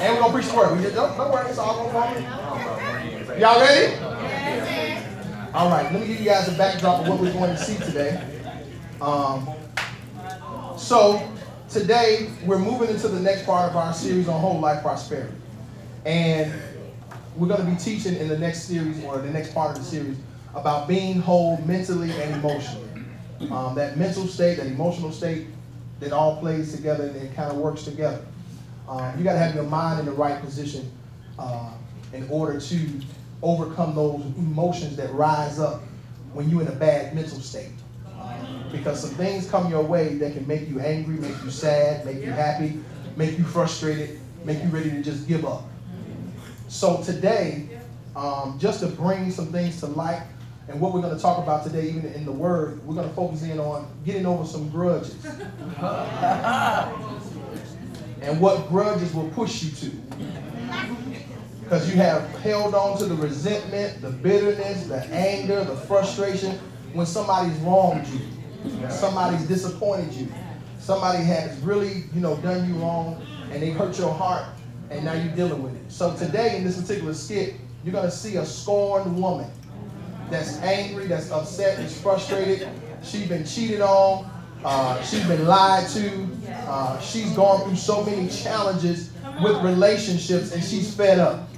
And we're gonna preach the word. We just don't, don't worry, it's all gonna fall. Y'all ready? All right, let me give you guys a backdrop of what we're going to see today. Um, so today we're moving into the next part of our series on whole life prosperity, and we're going to be teaching in the next series or the next part of the series about being whole mentally and emotionally. Um, that mental state, that emotional state, that all plays together and it kind of works together. Um, you got to have your mind in the right position uh, in order to overcome those emotions that rise up when you're in a bad mental state. Because some things come your way that can make you angry, make you sad, make you happy, make you frustrated, make you ready to just give up. So today, um, just to bring some things to light, and what we're going to talk about today, even in the Word, we're going to focus in on getting over some grudges. and what grudges will push you to. Because you have held on to the resentment, the bitterness, the anger, the frustration when somebody's wronged you, somebody's disappointed you, somebody has really, you know, done you wrong and they hurt your heart and now you're dealing with it. So today in this particular skit, you're going to see a scorned woman that's angry, that's upset, that's frustrated. She's been cheated on. Uh, she's been lied to. Uh, she's gone through so many challenges with relationships and she's fed up.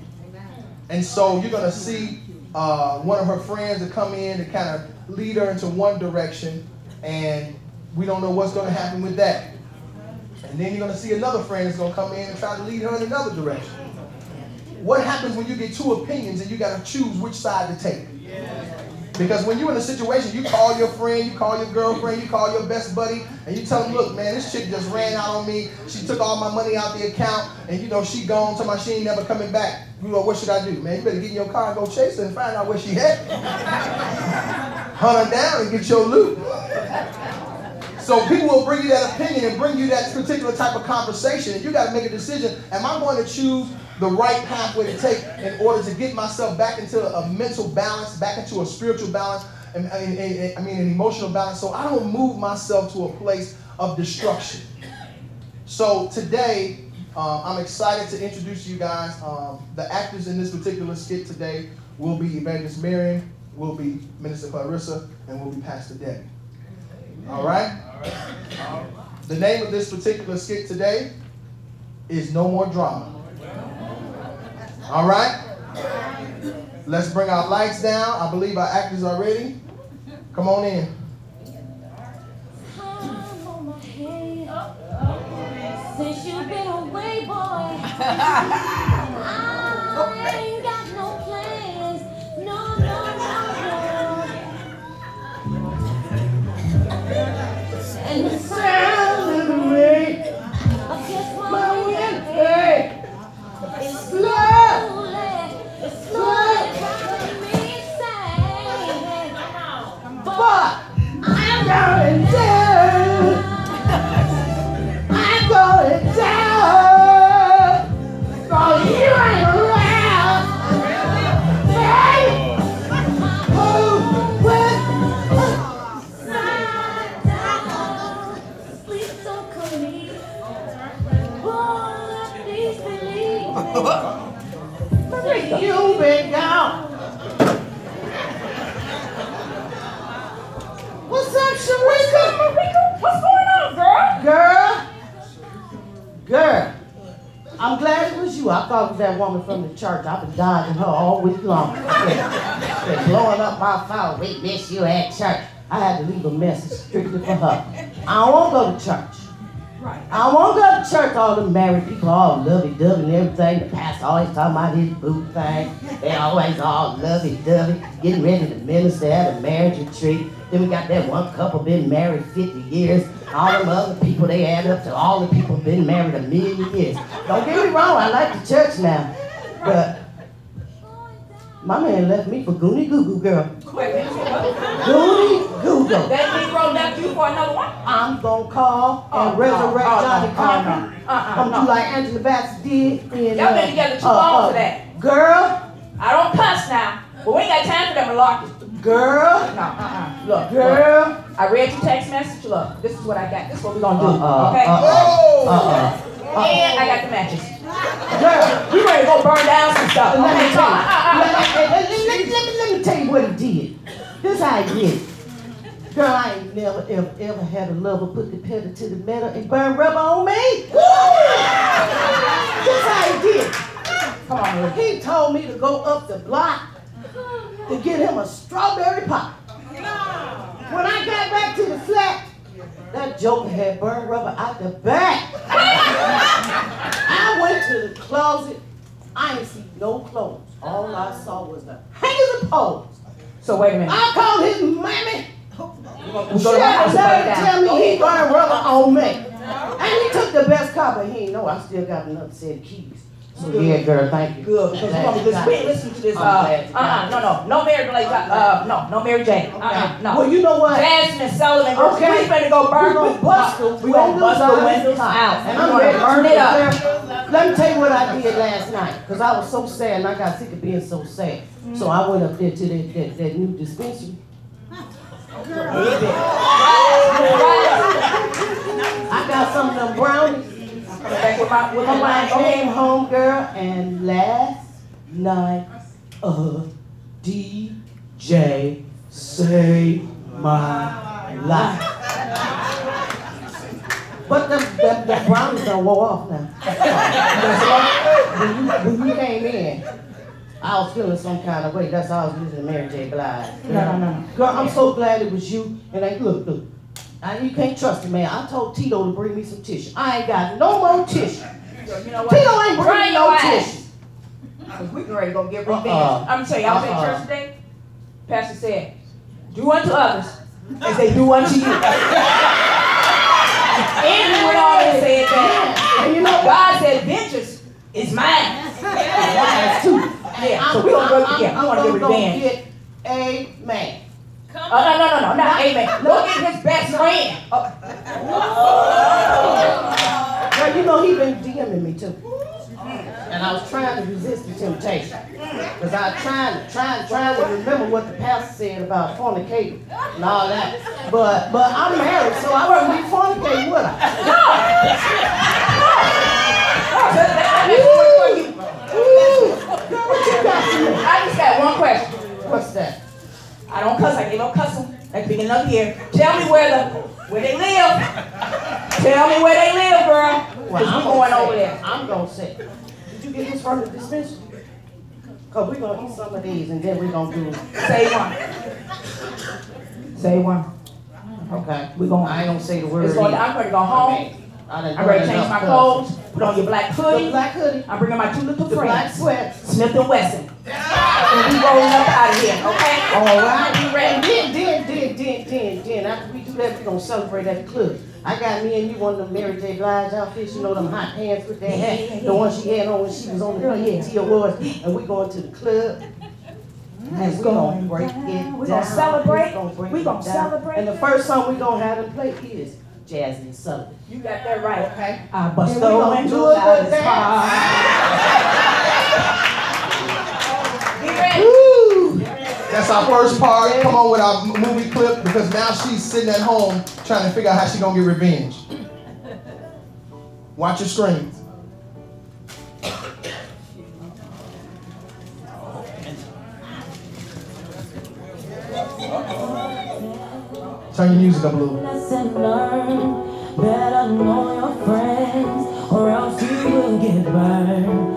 And so you're going to see uh, one of her friends to come in to kind of lead her into one direction. And we don't know what's going to happen with that. And then you're going to see another friend that's going to come in and try to lead her in another direction. What happens when you get two opinions and you got to choose which side to take? Because when you're in a situation, you call your friend, you call your girlfriend, you call your best buddy, and you tell them, look, man, this chick just ran out on me. She took all my money out the account, and you know, she gone to my she ain't never coming back. You know, what should I do? Man, you better get in your car and go chase her and find out where she at. Hunt her down and get your loot. So people will bring you that opinion and bring you that particular type of conversation, and you got to make a decision. Am I going to choose the right pathway to take in order to get myself back into a mental balance, back into a spiritual balance, and, and, and, I mean an emotional balance, so I don't move myself to a place of destruction. So today, um, I'm excited to introduce you guys. Um, the actors in this particular skit today will be Evangelist Marion, will be Minister Clarissa, and will be Pastor Debbie. All right? The name of this particular skit today is No More Drama. All right? Let's bring our lights down. I believe our actors are ready. Come on in. Since you've been away, boy, down. I've dodging her all week long. Been blowing up my phone. We miss you at church. I had to leave a message strictly for her. I won't go to church. Right. I won't go to church. All the married people all lovey-dovey and everything. The pastor always talking about his boo thing. They always all lovey-dovey, getting ready to minister at a marriage retreat. Then we got that one couple been married 50 years. All them other people, they add up to all the people been married a million years. Don't get me wrong, I like the church now. But my man left me for Goonie Goo Goo Girl. Goonie Goo Goo. That Negro left you for another one? I'm gonna call and Oh, resurrect no, oh, Johnny Carter. oh. Uh-uh, Come no. do like Angela Bassett did in Y'all uh, been together too uh, long uh, for that. Girl, I don't cuss now, but we ain't got time for them malarkey. girl, No, uh-uh. Look, girl. look, I read your text message. Look, this is what I got. This is what we're gonna do. Uh-uh, okay? Whoa! Uh-uh. And I got the matches. Girl, We ready to go burn down some stuff. let me tell you. Let, me, let me tell you what he did. This how he did it. Girl, I ain't never, ever, ever had a lover put the pedal to the metal and burn rubber on me. This how he did. Come on, He told me to go up the block to get him a strawberry pie. When I got back to the flat, that joker had burned rubber out the back. I went to the closet. I ain't see no clothes. All I saw was the hangers of poles. So wait a minute. I called his mammy. We're gonna She go to my house had and burn the it nerve to tell me he burned rubber on me. And he took the best car, but he ain't know I still got another set of keys. So yeah, girl, thank you. Good, because we're gonna be listening, we ain't listening to this, I'm uh, glad uh-uh, no, no, no Mary Blige, uh, no, no Mary Jane, uh-uh, no. Well, you know what? Jazmine Sullivan, girl, Okay. we finna go burn. We gonna bust the We gonna bust the windows windows out, and And we're I'm gonna ready to burn it up. Let me tell you what I did last night, because I was so sad and I got sick of being so sad. So I went up there to that, that, that new dispensary. I got some of them brownies. With my, with my came home, girl, and last night, uh, DJ saved my life. But the, the, the brownies done wore off now. when, you, when you came in, I was feeling some kind of way. That's how I was using Mary J. Blige. No, no, no. Girl, I'm so glad it was you. And I look, look. I, you can't trust me, man. I told Tito to bring me some tissue. I ain't got no more tissue. You know what? Tito ain't Dry bringing no eyes. tissue. Cause we can ready to go get uh-uh. revenge. Uh-uh. I'm gonna tell you, I was Uh-uh. at church today. Pastor said, "Do unto others as they do unto you." and he went on and said that And you know? God said, "Vengeance is mine." Lies too. Yeah, so we gonna go together. We wanna get gonna revenge. get a man. Oh no no no no not amen. Look at his best friend. Oh, Girl, you know he been DMing me too. And I was trying to resist the temptation. Because I was trying, trying, trying to remember what the pastor said about fornicating and all that. But but I'm married, so I wouldn't be fornicating, would I? that- that- that's one for you. Ooh, girl, what you got for me? I just got one question. What's that? I don't cuss. I give no cussing at the beginning of the year. Tell me where the where they live. Tell me where they live, girl. Cause I'm going over there. I'm gonna say, did you get this from the dispensary? Cause we're gonna eat some of these and then we're gonna do, Say one. Say one. okay. we're gonna, I ain't gonna say the word. It's going. either. I'm ready to go home. I done I'm ready to done change my enough clothes. Put on your black cussing. The hoodie. black hoodie, I'm bringing my two little the black friends, sweat. Smith and Wesson. And we rolling up out of here, okay? All right. And ready? then, then, then, then, then, then, after we do that, we gonna celebrate at the club. I got me and you one of them Mary J. Blige outfits, you know them hot pants with that hat, the one she had on when she was on the oh, BET Awards, and we going to the club. And we gonna break it down. We gonna celebrate. We gonna break We it gonna celebrate. And the first song we gonna have them play is Jazmine Sullivan. You got that right. Okay. I bust And the we gonna do a good his car. Get ready. Woo! That's our first part. Come on with our movie clip because now she's sitting at home trying to figure out how she's gonna get revenge. Watch your screens. Turn your music up a little. Better know your friends, or else you will get burned.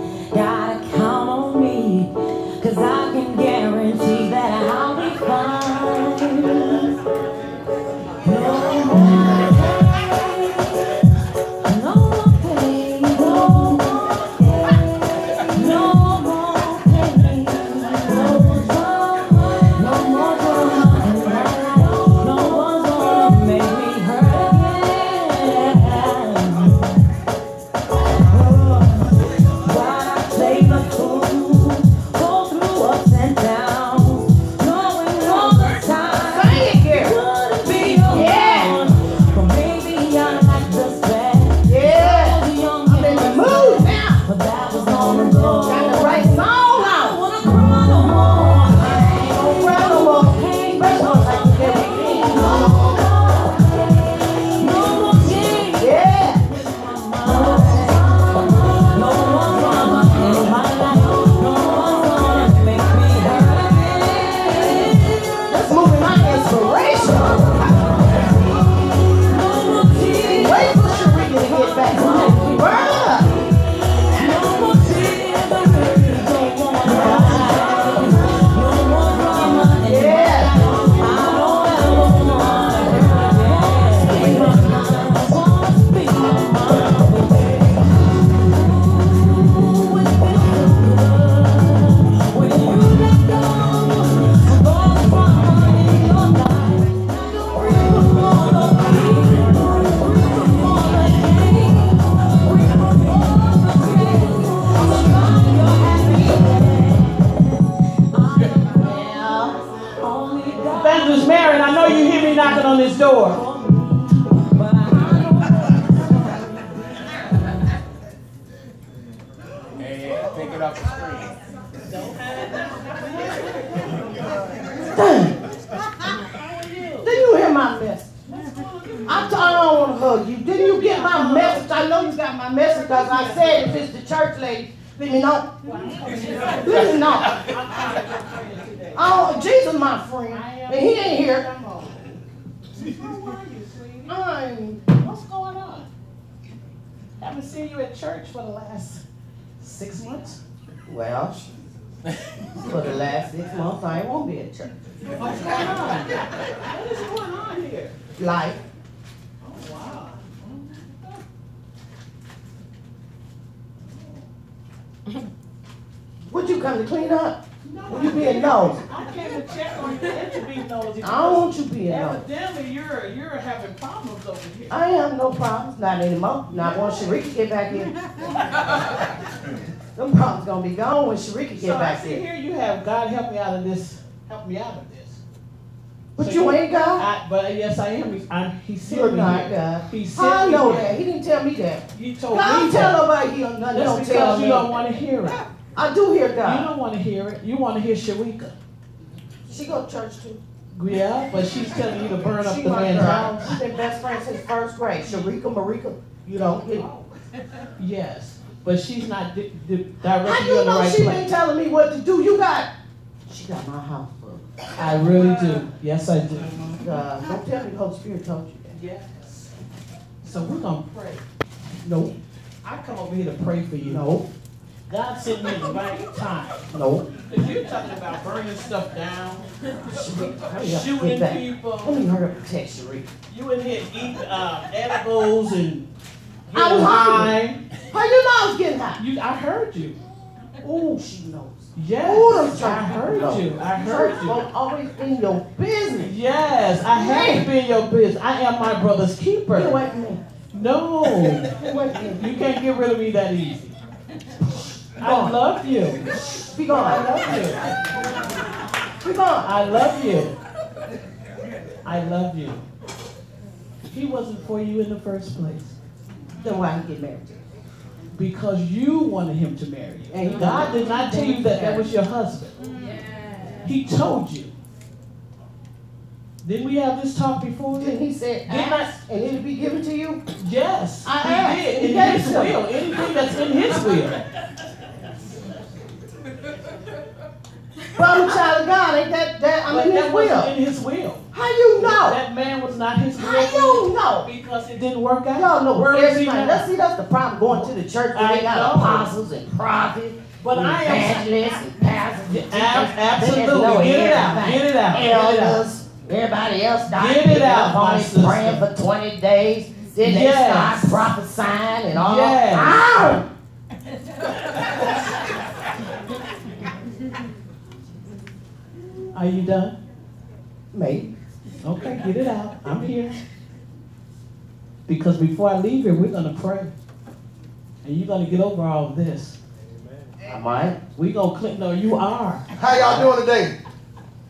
Lady, let me know. Let me know. Oh, Jesus, my friend, and he ain't here. How are you, sweetie? I'm, What's going on? Haven't seen you at church for the last six months. well, for the last six months, I won't be at church. What's going on? What is going on here? Life, Oh, wow. what you come to clean up? No, You being nosy. I came to check on you and to be nosy. I don't want you being nosy. Evidently, you're, you're having problems over here. I ain't have no problems, not anymore. Not once Sharika get back in. Them problems gonna be gone when Sharika So get I back see in. here you have, God help me out of this, help me out of this. But So you ain't God. I, but yes, I am. He- I'm, he sent You're me not here. God. He How I sent me know here. that? He didn't tell me that. He told God me don't tell nobody he don't, nothing. He That's don't tell because you don't want to hear it. I do hear God. You don't want to hear it. You want to hear Sharika. She go to church too. Yeah, but she's telling you to burn up She the my man's girl. house. She been best friends since first grade. Sharika, Marika, you know. it- oh. Yes, but she's not di- di- How directing you you in the know right she been telling me what to do? You got. She got my house full. I really do. Yes, I do. Uh, don't tell me the Holy Spirit told you that. Yes. So we're gonna pray. No, I come over here to pray for you. no, God sent me the right time. no. Cause you're talking about burning stuff down, Sharika, hurry up, shooting get back. people. Let me hurry up and text Sharika. You in here eating uh, edibles and I was getting hungry. high. How you know I was getting high? You, I heard you. Oh, she knows. Yes, I heard you. I heard Church you. folk always in your business. Yes, I have to be in your business. I am my brother's keeper. Away from me. No, Get away from me. you can't get rid of me that easy. I love you. Be gone. I gone. love you. Be gone. I love you. I love you. He wasn't for you in the first place Then why he get married? Because you wanted him to marry you. And God did not tell you that that was your husband. He told you. Didn't we have this talk before? Then he said, ask and it'll be given to you. Yes, I he asked, did. he In gave his it to me. will. Anything that's in his will. But I'm a child of God. Ain't that, that I'm But in his that wasn't will. in his will. How you know? That man was not his. How you know? Because it didn't work out. Y'all know Where is he everything. Let's see, that's the problem going to the church where I they got know. apostles and prophets. But and I am- evangelists and pastors. and absolutely. They know Get it out. Get it out. Get it out. Elders, everybody else started Get it out, my sister. praying for 20 days. Then they Yes. start prophesying and all. Yes. Ow! Are you done? Maybe. Okay, get it out. I'm here. Because before I leave here, we're gonna pray. And you're gonna get over all of this. I might. We gonna clean, no, you are. How y'all doing today?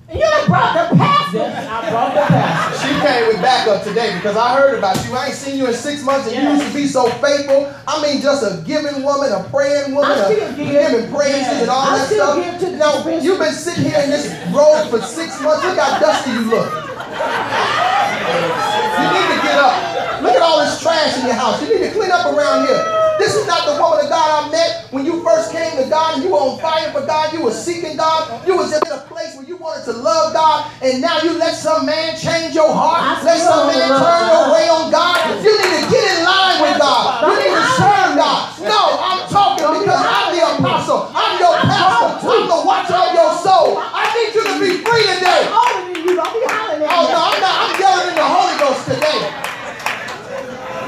And you done brought the pastor. Yes, I brought the pastor. She came with backup today because I heard about you. I ain't seen you in six months and you used to be so faithful. I mean, just a giving woman, a praying woman, I a still give. giving praises Yes. and all I that stuff. give to the no, you've been sitting here in this robe for six months. Look how dusty you look. You need to get up. Look at all this trash in your house. You need to clean up around here. This is not the woman of God I met when you first came to God and you were on fire for God. You were seeking God. You was in a place where you wanted to love God, and now you let some man change your heart. Let some man turn your way on God. You need to get in line with God. You need to serve God. No, I'm talking because I'm the apostle. I'm your pastor. I'm the watcher of your soul. I need you to be free today.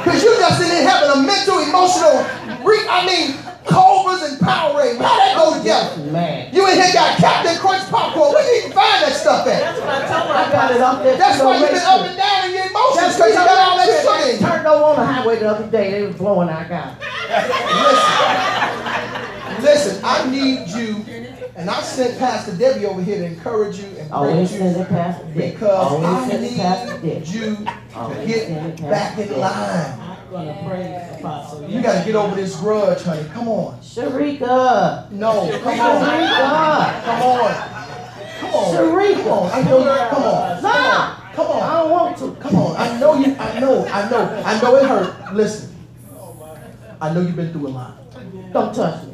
Cause you just in here having a mental, emotional, re- I mean, Cobras and Powerade. How that go together? Man. You in here got Captain Crunch popcorn. Where you even find that stuff at? That's what I told her. I her. got it up there. That's why the you've been up and down in your emotions That's because you got all that trip. sugar in you. Turned over on the highway the other day. They was blowing our guy. Listen. Listen, I need you, and I sent Pastor Debbie over here to encourage you and pray Always with send you it past because Always I send it past need dick. you to Always get it past back in dick. line. I'm gonna pray, Apostle. You got to get over this grudge, honey. Come on. Sharika. No, come on. Sharika. Come on. Come on. Sharika. Come on. I know you. Come on. Nah. Come Come on. I don't want to. Come on. I know you. I know. I know. I know it hurt. Listen. I know you've been through a lot. Don't touch me.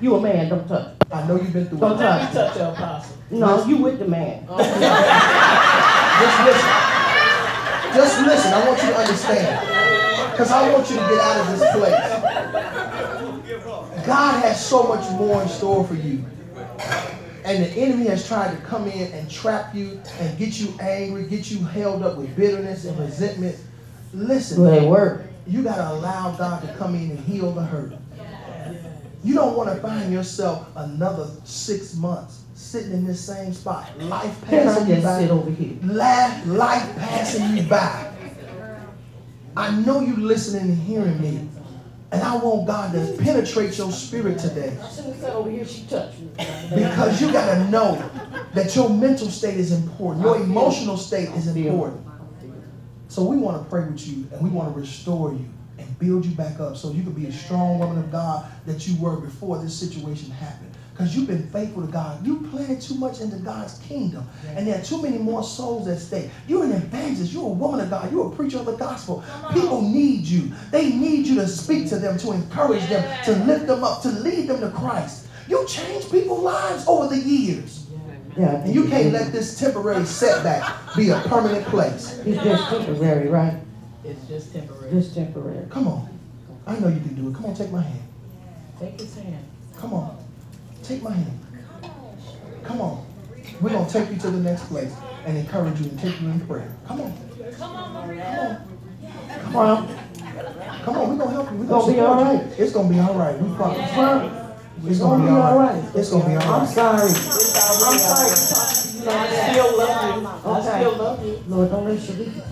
You a man, don't touch. me. I know you've been through a Don't lot. Let me touch your apostle. No, you with the man. Oh. Just listen. Just listen. I want you to understand. Because I want you to get out of this place. God has so much more in store for you. And the enemy has tried to come in and trap you and get you angry, get you held up with bitterness and resentment. Listen. Well, it work. you got to allow God to come in and heal the hurt. You don't want to find yourself another six months sitting in this same spot. Life passing you just sit by. over here? Life, life passing you by. I know you listening and hearing me. And I want God to penetrate your spirit today. I shouldn't have sat over here. She touched me. Because you got to know that your mental state is important. Your emotional state is important. So we want to pray with you and we want to restore you and build you back up so you can be a strong woman of God that you were before this situation happened. Because you've been faithful to God. You planted too much into God's kingdom. And there are too many more souls at stake. You're an evangelist. You're a woman of God. You're a preacher of the gospel. People need you. They need you to speak to them, to encourage them, to lift them up, to lead them to Christ. You changed people's lives over the years. Yeah, And you can't let this temporary setback be a permanent place. It's just temporary, right? It's just temporary. Just temporary. Come on. I know you can do it. Come on, take my hand. Take his hand. Come on. Take my hand. Come on. We're going to take you to the next place and encourage you and take you in prayer. Come on. Come on. Maria. Come on. Come on. Come on, we're going to help you. We're Gonna going be to all support you. It's going to be all right. We promise. Huh? It's going to be all right. It's going to be all I'm right. sorry. I'm sorry. I still love you. I still love you. Lord, don't let Sharika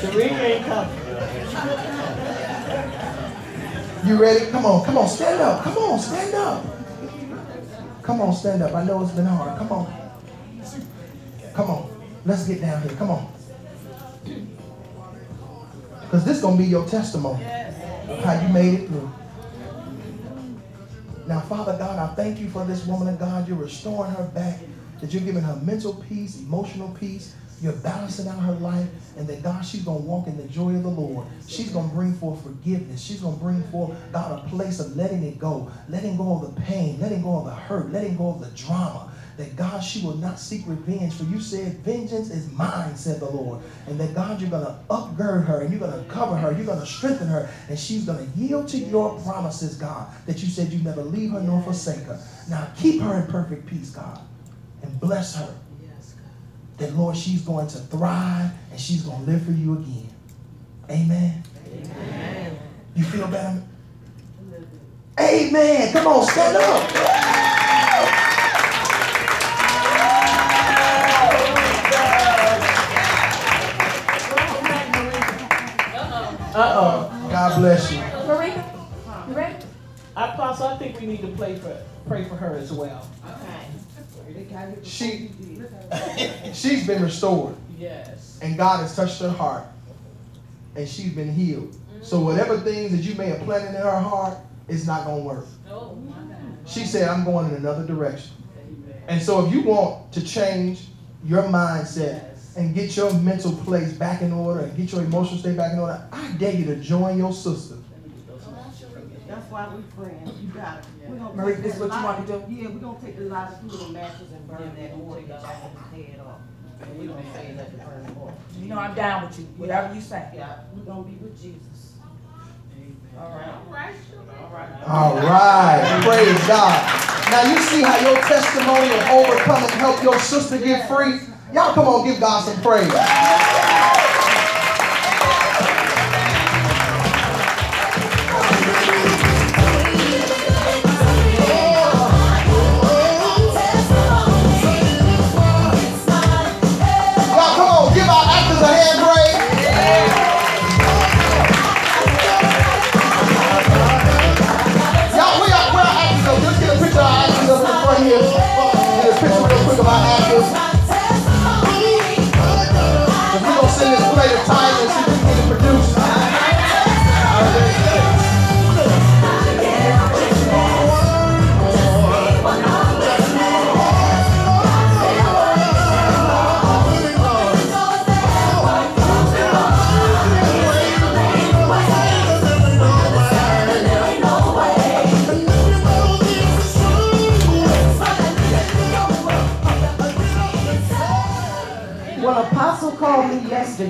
come. ring ain't coming. You ready? Come on. Come on. Stand up. Come on. Stand up. Come on. Stand up. I know it's been hard. Come on. Come on. Let's get down here. Come on. Because this is going to be your testimony of how you made it through. Now, Father God, I thank you for this woman of God. You're restoring her back, that you're giving her mental peace, emotional peace. You're balancing out her life, and that God, she's to walk in the joy of the Lord. She's to bring forth forgiveness. She's to bring forth, God, a place of letting it go, letting go of the pain, letting go of the hurt, letting go of the drama. That God, she will not seek revenge, for you said, Vengeance is mine, said the Lord. And that God, you're going to upgird her and you're going to cover her, you're going to strengthen her, and she's going to yield to your promises, God, that you said you never leave her nor forsake her. Now keep her in perfect peace, God, and bless her. That, Lord, she's going to thrive and she's going to live for you again. Amen. Amen. You feel better? Amen. Come on, stand up. Uh-oh. God bless you. Marika, you ready? Apostle, I think we need to pray for pray for her as well. She, she's been restored. Yes. and God has touched her heart and she's been healed. So whatever things that you may have planted in her heart, it's not gonna work. Oh, She said, I'm going in another direction. And so if you want to change your mindset and get your mental place back in order and get your emotional state back in order, I dare you to join your sister. That's why we friends. You got it. We gonna Marie, take this is that what you want to do? Yeah, we're gonna take the lot of food and matches and burn that mortgage out of his head off. And we gonna say that to burn the mortgage. You know I'm down with you, whatever you say. Yeah, we're gonna be with Jesus. All right. All right, praise God. Now you see how your testimony of overcoming help your sister get free. Y'all come on, give God some praise.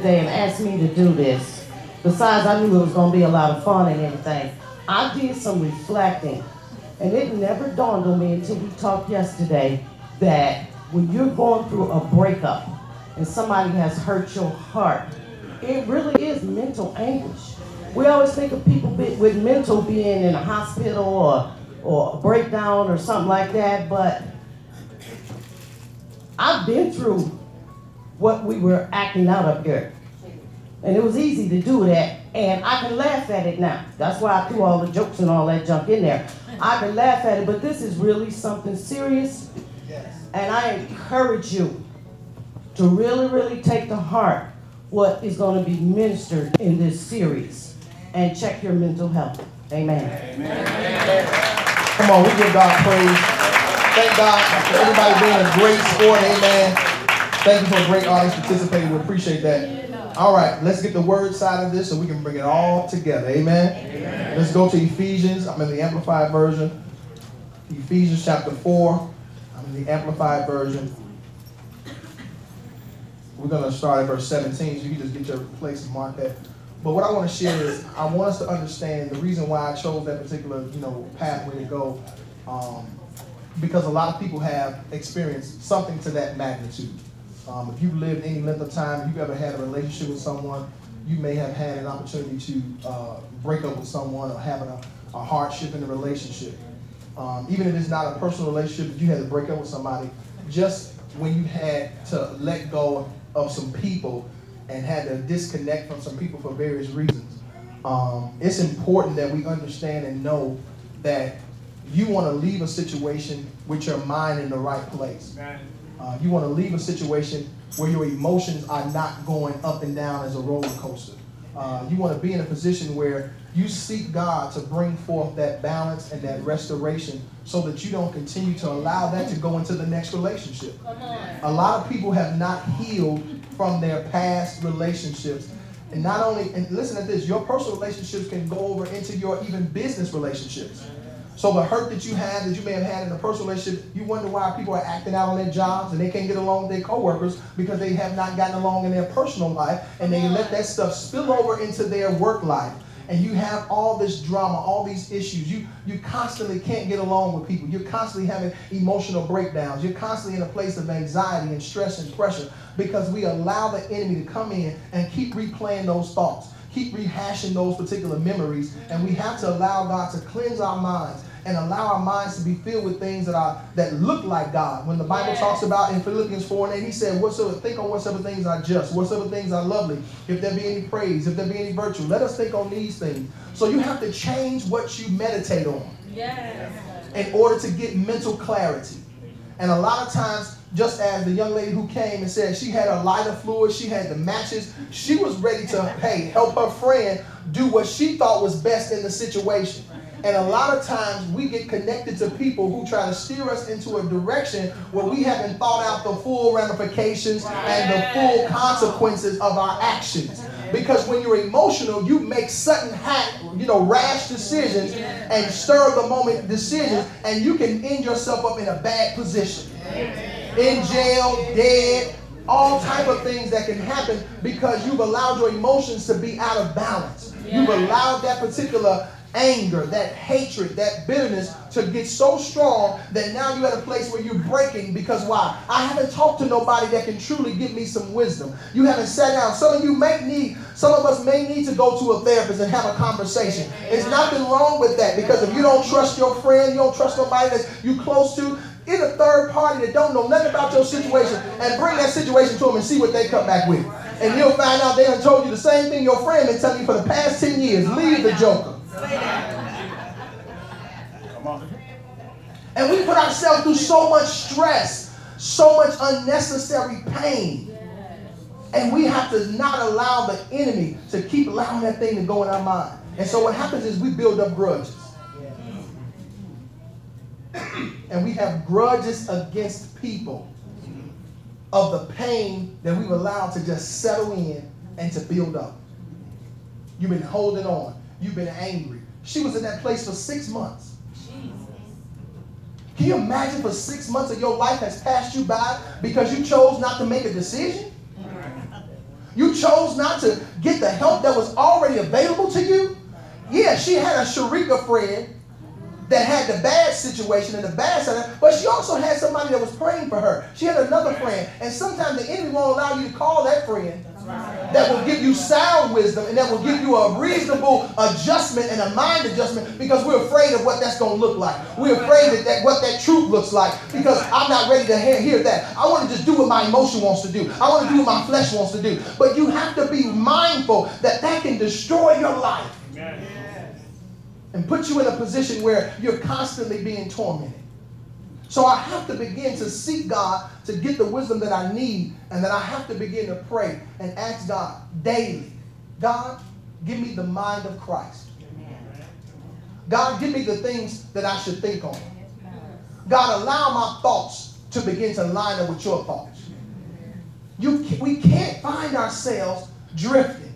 Today and asked me to do this, besides I knew it was gonna be a lot of fun and everything, I did some reflecting. And it never dawned on me until we talked yesterday that when you're going through a breakup and somebody has hurt your heart, it really is mental anguish. We always think of people with mental being in a hospital or, or a breakdown or something like that, but I've been through what we were acting out up here. And it was easy to do that, and I can laugh at it now. That's why I threw all the jokes and all that junk in there. I can laugh at it, but this is really something serious. Yes. And I encourage you to really, really take to heart what is going to be ministered in this series and check your mental health. Amen. Come on, we give God praise. Thank God for everybody being a great sport. Amen. Thank you for a great audience participating. We appreciate that. All right, let's get the word side of this so we can bring it all together. Amen. Let's go to Ephesians. I'm in the Amplified Version. Ephesians chapter 4. I'm in the Amplified Version. We're going to start at verse 17, so you can just get your place and mark that. But what I want to share is I want us to understand the reason why I chose that particular, you know, pathway to go. Um, because a lot of people have experienced something to that magnitude. Um, if you've lived any length of time, if you've ever had a relationship with someone, you may have had an opportunity to uh, break up with someone or having a, a hardship in the relationship. Um, even if it's not a personal relationship, if you had to break up with somebody, just when you had to let go of some people and had to disconnect from some people for various reasons, um, it's important that we understand and know that you want to leave a situation with your mind in the right place. Uh, you want to leave a situation where your emotions are not going up and down as a roller coaster. Uh, you want to be in a position where you seek God to bring forth that balance and that restoration so that you don't continue to allow that to go into the next relationship. A lot of people have not healed from their past relationships. And not only, and listen to this, your personal relationships can go over into your even business relationships. So the hurt that you have, that you may have had in a personal relationship, you wonder why people are acting out on their jobs and they can't get along with their coworkers because they have not gotten along in their personal life and they let that stuff spill over into their work life. And you have all this drama, all these issues. You you constantly can't get along with people. You're constantly having emotional breakdowns. You're constantly in a place of anxiety and stress and pressure because we allow the enemy to come in and keep replaying those thoughts keep rehashing those particular memories, and we have to allow God to cleanse our minds and allow our minds to be filled with things that are that look like God. When the Bible talks about in Philippians 4 and 8, he said, Whatsoever think on whatsoever things are just, whatsoever things are lovely, if there be any praise, if there be any virtue, let us think on these things. So you have to change what you meditate on in order to get mental clarity. And a lot of times, just as the young lady who came and said she had a lighter fluid, she had the matches, she was ready to, hey, help her friend do what she thought was best in the situation. And a lot of times we get connected to people who try to steer us into a direction where we haven't thought out the full ramifications and the full consequences of our actions. Because when you're emotional, you make sudden, hack, you know, rash decisions and stir of the moment decisions, and you can end yourself up in a bad position, in jail, dead, all type of things that can happen because you've allowed your emotions to be out of balance. You've allowed that particular anger, that hatred, that bitterness to get so strong that now you're at a place where you're breaking because why? I haven't talked to nobody that can truly give me some wisdom. You haven't sat down. Some of you may need, some of us may need to go to a therapist and have a conversation. There's nothing wrong with that because if you don't trust your friend, you don't trust nobody that you close to, get a third party that don't know nothing about your situation and bring that situation to them and see what they come back with. And you'll find out they done told you the same thing your friend been telling you for the past 10 years. Leave the joker. And we put ourselves through so much stress, so much unnecessary pain. And we have to not allow the enemy to keep allowing that thing to go in our mind. And so what happens is we build up grudges. And we have grudges against people of the pain that we've allowed to just settle in and to build up. You've been holding on. You've been angry. She was in that place for six months. Jesus. Can you imagine for six months of your life has passed you by because you chose not to make a decision? You chose not to get the help that was already available to you. Yeah, she had a Sharika friend that had the bad situation and the bad side, but she also had somebody that was praying for her. She had another friend, and sometimes the enemy won't allow you to call that friend that will give you sound wisdom and that will give you a reasonable adjustment and a mind adjustment because we're afraid of what that's going to look like. We're afraid of that, what that truth looks like because I'm not ready to hear, hear that. I want to just do what my emotion wants to do. I want to do what my flesh wants to do. But you have to be mindful that that can destroy your life and put you in a position where you're constantly being tormented. So I have to begin to seek God to get the wisdom that I need, and then I have to begin to pray and ask God daily, God, give me the mind of Christ. God, give me the things that I should think on. God, allow my thoughts to begin to line up with your thoughts. You, we can't find ourselves drifting.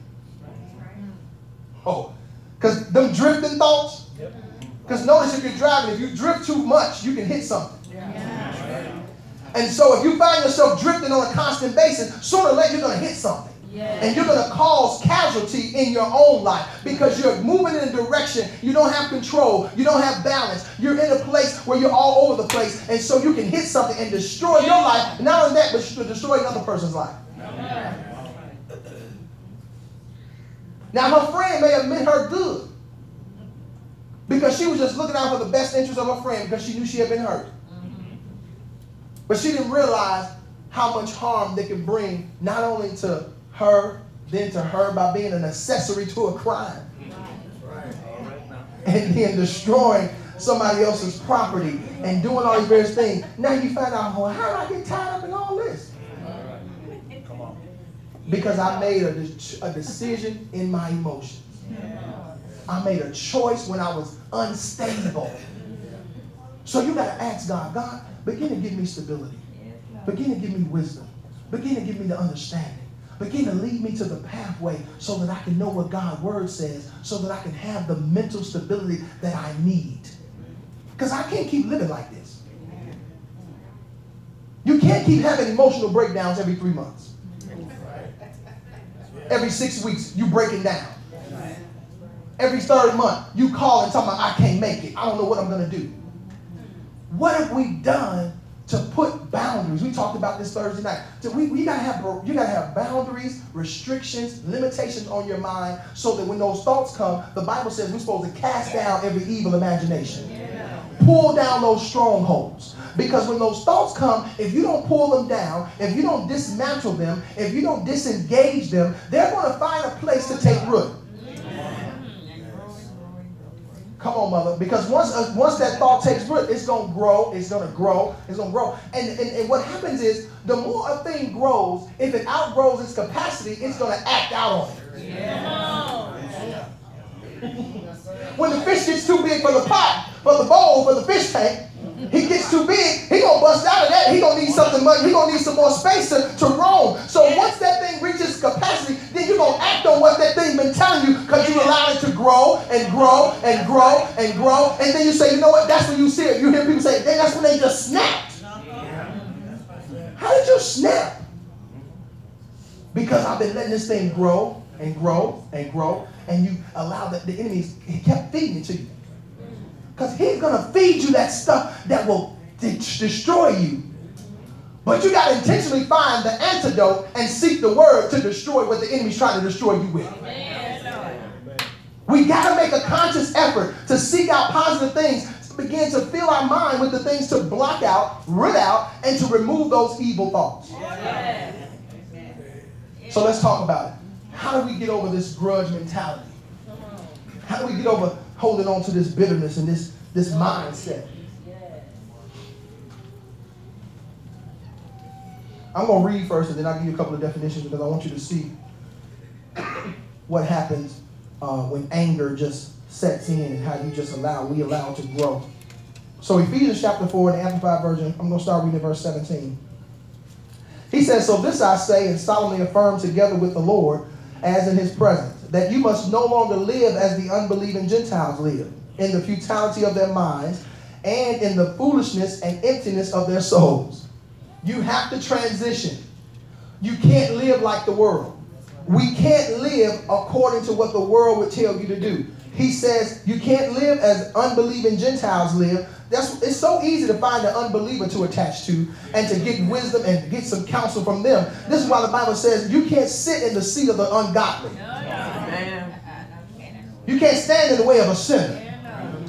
Oh, because them drifting thoughts, because notice if you're driving, if you drift too much, you can hit something. And so if you find yourself drifting on a constant basis, sooner or later you're going to hit something. And you're going to cause casualty in your own life because you're moving in a direction you don't have control, you don't have balance. You're in a place where you're all over the place, and so you can hit something and destroy your life. Not only that, but destroy another person's life. Now, her friend may have meant her good because she was just looking out for the best interest of her friend because she knew she had been hurt. But she didn't realize how much harm they could bring not only to her, then to her by being an accessory to a crime. And then destroying somebody else's property and doing all these various things. Now you find out, well, how did I get tied up in all this? Because I made a, a decision in my emotions. I made a choice when I was unstable. So you got to ask God, God, begin to give me stability. Begin to give me wisdom. Begin to give me the understanding. Begin to lead me to the pathway so that I can know what God's word says, so that I can have the mental stability that I need. Because I can't keep living like this. You can't keep having emotional breakdowns every three months. Every six weeks, you breaking down. Every third month, you call and tell me I can't make it. I don't know what I'm going to do. What have we done to put boundaries? We talked about this Thursday night. So we, we gotta have you gotta have boundaries, restrictions, limitations on your mind, so that when those thoughts come, the Bible says we're supposed to cast down every evil imagination. Pull down those strongholds. Because when those thoughts come, if you don't pull them down, if you don't dismantle them, if you don't disengage them, they're going to find a place to take root. Come on, mother. Because once uh, once that thought takes root, it's gonna grow, it's gonna grow, it's gonna grow. And, and, and what happens is the more a thing grows, if it outgrows its capacity, it's gonna act out on it. Yeah. when the fish gets too big for the pot, for the bowl, for the fish tank, he gets too big, he gonna bust out of that. He gonna need something much, he gonna need some more space to, to roam. So once that thing reaches capacity, then you're gonna act on what that thing been telling you because you allowed it to grow and grow and grow and grow. And then you say, you know what? That's when you see it. You hear people say, then that's when they just snapped. How did you snap? Because I've been letting this thing grow and grow and grow, and you allow the, the enemy, he kept feeding it to you. Because he's going to feed you that stuff that will de- destroy you. But you got to intentionally find the antidote and seek the word to destroy what the enemy's trying to destroy you with. We got to make a conscious effort to seek out positive things, to begin to fill our mind with the things to block out, root out, and to remove those evil thoughts. So let's talk about it. How do we get over this grudge mentality? How do we get over holding on to this bitterness and this, this mindset? I'm going to read first and then I'll give you a couple of definitions because I want you to see what happens uh, when anger just sets in and how you just allow, we allow it to grow. So Ephesians chapter 4 in the Amplified Version, I'm going to start reading verse 17. He says, So this I say and solemnly affirm together with the Lord as in his presence, that you must no longer live as the unbelieving Gentiles live, in the futility of their minds and in the foolishness and emptiness of their souls. You have to transition. You can't live like the world. we can't live according to what the world would tell you to do. He says you can't live as unbelieving Gentiles live. That's it's so easy to find an unbeliever to attach to and to get wisdom and get some counsel from them. This is why the Bible says you can't sit in the seat of the ungodly. You can't stand in the way of a sinner.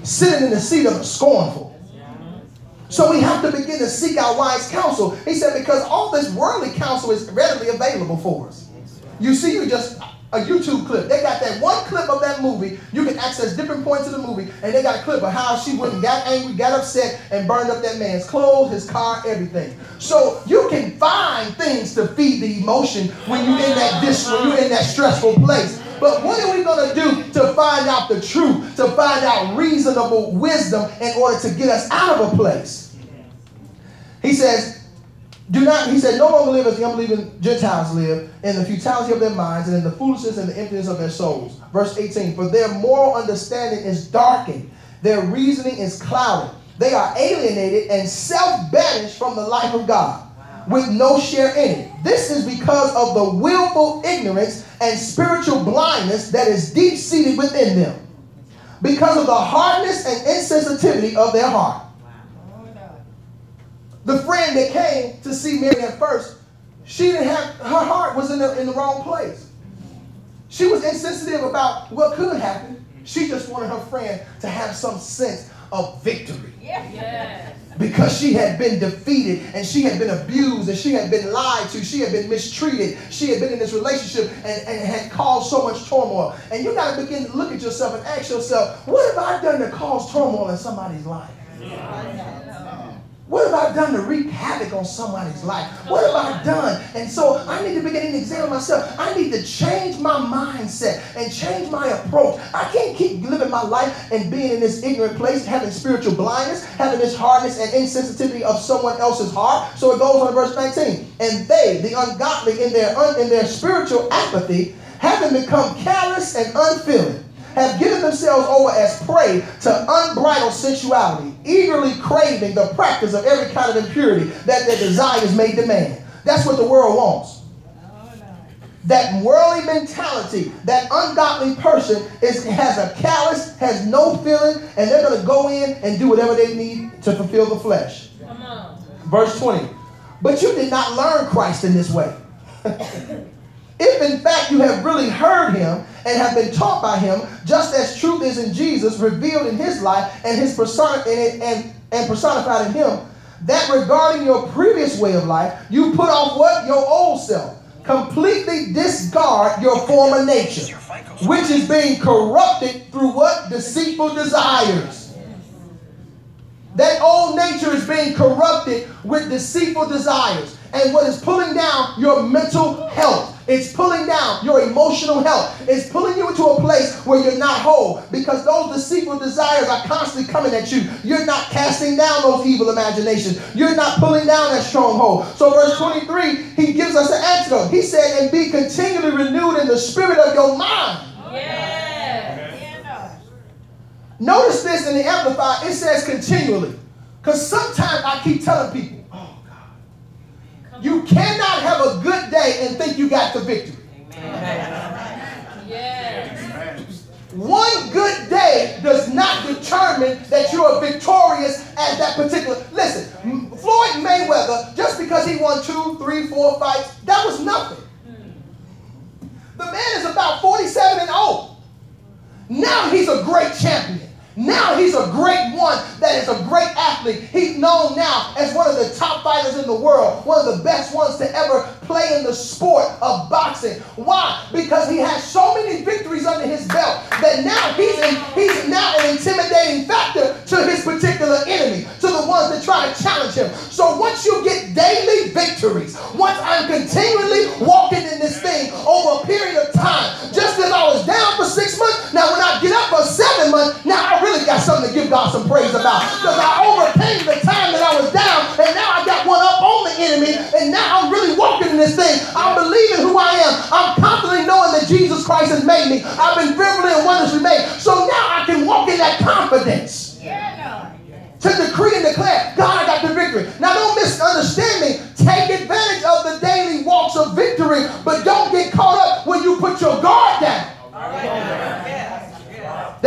Sitting in the seat of a scornful. So we have to begin to seek out wise counsel. He said, because all this worldly counsel is readily available for us. You see, you just a YouTube clip. They got that one clip of that movie. You can access different points of the movie, and they got a clip of how she went and got angry, got upset, and burned up that man's clothes, his car, everything. So you can find things to feed the emotion when you're in that dis- when you're in that stressful place. But what are we going to do to find out the truth, to find out reasonable wisdom in order to get us out of a place? He says, do not, he said, no longer live as the unbelieving Gentiles live in the futility of their minds and in the foolishness and the emptiness of their souls. Verse 18, for their moral understanding is darkened, their reasoning is clouded. They are alienated and self banished from the life of God with no share in it. This is because of the willful ignorance and spiritual blindness that is deep seated within them, because of the hardness and insensitivity of their heart. The friend that came to see Mary at first, she didn't have her heart was in the, in the wrong place. She was insensitive about what could happen. She just wanted her friend to have some sense of victory. Because she had been defeated and she had been abused and she had been lied to, she had been mistreated, she had been in this relationship and, and had caused so much turmoil. And you got to begin to look at yourself and ask yourself, what have I done to cause turmoil in somebody's life? What have I done to wreak havoc on somebody's life? What have I done? And so I need to begin to examine myself. I need to change my mindset and change my approach. I can't keep living my life and being in this ignorant place, having spiritual blindness, having this hardness and insensitivity of someone else's heart. So it goes on verse 19. And they, the ungodly, in their, un, in their spiritual apathy, having become callous and unfeeling have given themselves over as prey to unbridled sensuality, eagerly craving the practice of every kind of impurity that their desires may demand. That's what the world wants. That worldly mentality, that ungodly person is, has a callous, has no feeling, and they're going to go in and do whatever they need to fulfill the flesh. Verse 20. But you did not learn Christ in this way. If in fact you have really heard him and have been taught by him, just as truth is in Jesus, revealed in his life and his persona and, and, and personified in him, that regarding your previous way of life, you put off what? Your old self. Completely discard your former nature, which is being corrupted through what? Deceitful desires. That old nature is being corrupted with deceitful desires. And what is pulling down your mental health it's pulling down your emotional health. It's pulling you into a place where you're not whole because those deceitful desires are constantly coming at you. You're not casting down those evil imaginations. You're not pulling down that stronghold. So, verse 23, he gives us an antidote. He said, And be continually renewed in the spirit of your mind. Yeah. Notice this in the Amplified, it says continually. Because sometimes I keep telling people, you cannot have a good day and think you got the victory. One good day does not determine that you are victorious at that particular. Listen, Floyd Mayweather, just because he won two, three, four fights, that was nothing. The man is about 47 and old. Now he's a great champion. Now he's a great one that is a great athlete. He's known now as one of the top fighters in the world, one of the best ones to ever play in the sport of boxing. Why? Because he has so many victories under his belt that now he's in, he's now an intimidating factor to his particular enemy, to the ones that try to challenge him. So once you get daily victories, once I'm continually walking in this thing over a period of time, just as I was down for six months, now when I get up for seven months, now I really got something to give God some praise about. Because I overcame the time that I was down, and now I got one up on the enemy, and now I'm really walking in this thing. I'm believing who I am. I'm confidently knowing that Jesus Christ has made me. I've been fearfully and wonderfully made. So now I can walk in that confidence. To decree and declare, God, I got the victory. Now, don't misunderstand me. Take advantage of the daily walks of victory, but don't get caught up when you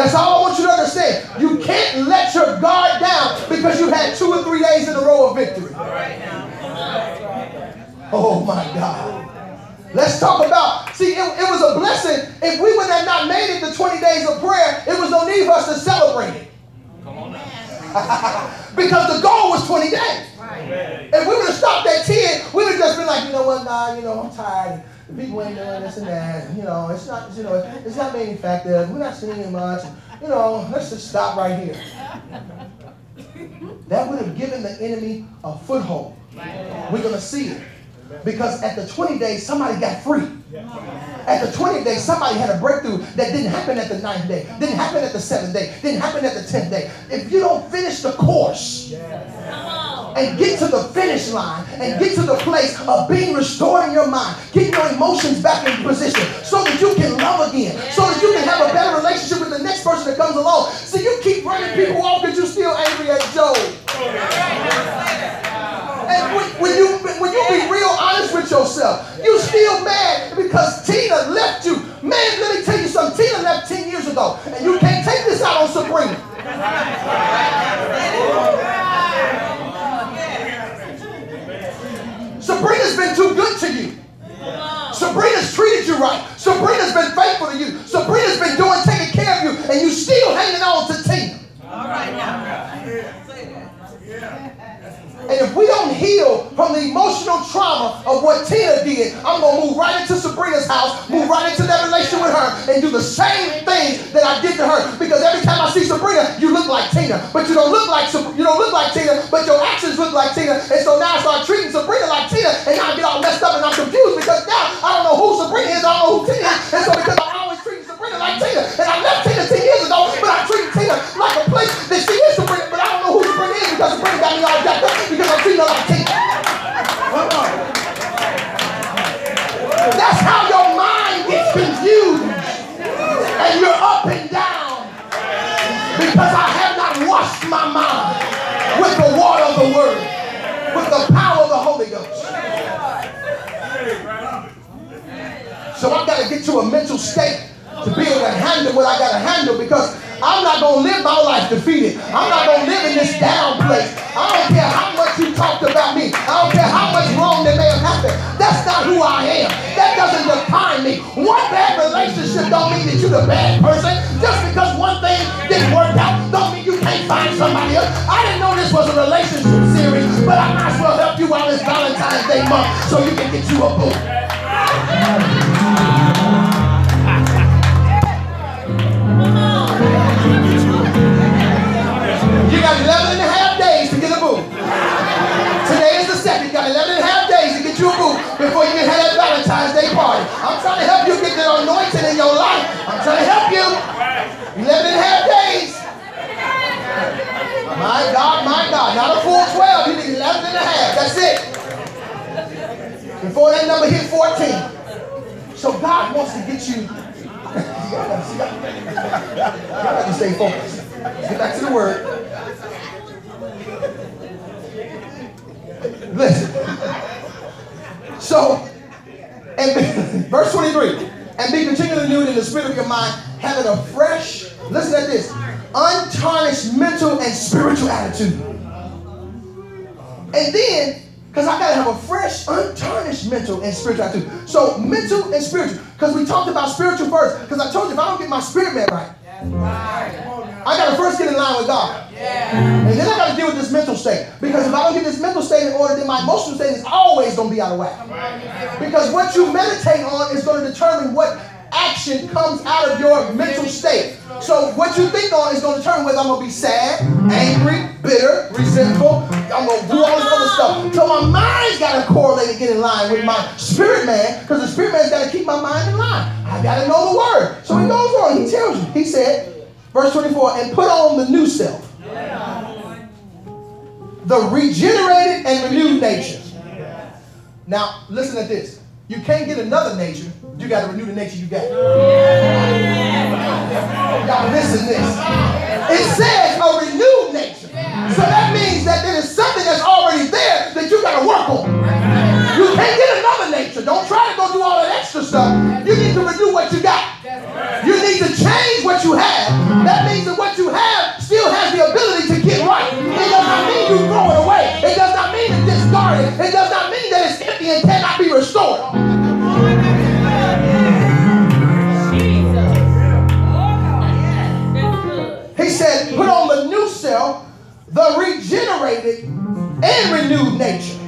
That's all I want you to understand. You can't let your guard down because you had two or three days in a row of victory. Oh my God. Let's talk about, see, it, it was a blessing. If we would have not made it the 20 days of prayer, it was no need for us to celebrate it. because the goal was 20 days. If we would have stopped at 10, we would have just been like, you know what, God, you know, I'm tired. The people ain't doing this and that. You know, it's not, you know, it's not effective. We're not singing much. You know, let's just stop right here. That would have given the enemy a foothold. We're going to see it. Because at the 20 days, somebody got free. At the 20th day, somebody had a breakthrough that didn't happen at the ninth day, didn't happen at the seventh day, didn't happen at the 10th day. If you don't finish the course and get to the finish line and get to the place of being restored in your mind, Get your emotions back in position so that you can love again, so that you can have a better relationship with the next person that comes along. So you keep running people off because you're still angry at Job. And when, when you when you be real honest with yourself, you still mad because Tina left you. Man, let me tell you something. Tina left 10 years ago, and you can't take this out on Sabrina. Sabrina's been too good to you. Sabrina's treated you right. Sabrina's been faithful to you. Sabrina's been doing, taking care of you, and you still hanging on to Tina. All right now. And if we don't heal from the emotional trauma of what Tina did, I'm going to move right into Sabrina's house, move right into that relationship with her, and do the same things that I did to her. Because every time I see Sabrina, you look like Tina. But you don't look like you don't look like Tina, but your actions look like Tina. And so now I start treating Sabrina like Tina, and now I get all messed up and I'm confused because now I don't know who Sabrina is, I don't know who Tina is. And so because I'm always treat Sabrina like Tina, and I left Tina 10 years ago, but I treat Tina like a place that she a mental state to be able to handle what I got to handle because I'm not going to live my life defeated. I'm not going to live in this down place. I don't care how much you talked about me. I don't care how much wrong that may have happened. That's not who I am. That doesn't define me. One bad relationship don't mean that you're the bad person. Just because one thing didn't work out don't mean you can't find somebody else. I didn't know this was a relationship series, but I might as well help you out this Valentine's Day month so you can get you a boo. Got 11 and a half days to get a boo. Today is the second. You got 11 and a half days to get you a boo before you can have that Valentine's Day party. I'm trying to help you get that anointing in your life. I'm trying to help you. 11 and a half days. My God, my God. Not a full 12. You need 11 and a half. That's it. Before that number hit 14. So God wants to get you. Y'all got to stay focused. Get back to the word. Listen. So, and verse 23, and be continually renewed in the spirit of your mind, having a fresh, listen at this, untarnished mental and spiritual attitude. And then, because I gotta have a fresh, untarnished mental and spiritual attitude. So mental and spiritual, because we talked about spiritual first. Because I told you if I don't get my spirit man right, I gotta first get in line with God. Yeah. And then I gotta deal with this mental state. Because if I don't get this mental state in order, then my emotional state is always gonna be out of whack. Because what you meditate on is gonna determine what action comes out of your mental state. So what you think on is gonna determine whether I'm gonna be sad, angry, bitter, resentful. I'm gonna do all this other stuff. So my mind's gotta correlate and get in line with my spirit man, because the spirit man's gotta keep my mind in line. I gotta know the word. So he goes on, he tells you, he said, verse 24, and put on the new self. The regenerated and renewed nature. Now, listen to this. You can't get another nature. You got to renew the nature you got. Y'all listen to this. It says a renewed nature. So that means that there is something that's already there that you got to work on. You can't get another nature. Don't try to go do all that extra stuff. You need to renew what you got. You need to change what you have. That means that what you have still has the ability to get right. It does not mean you throw it away. It does not mean it's discarded. It does not mean that it's empty and cannot be restored. He said, put on the new self, the regenerated and renewed nature.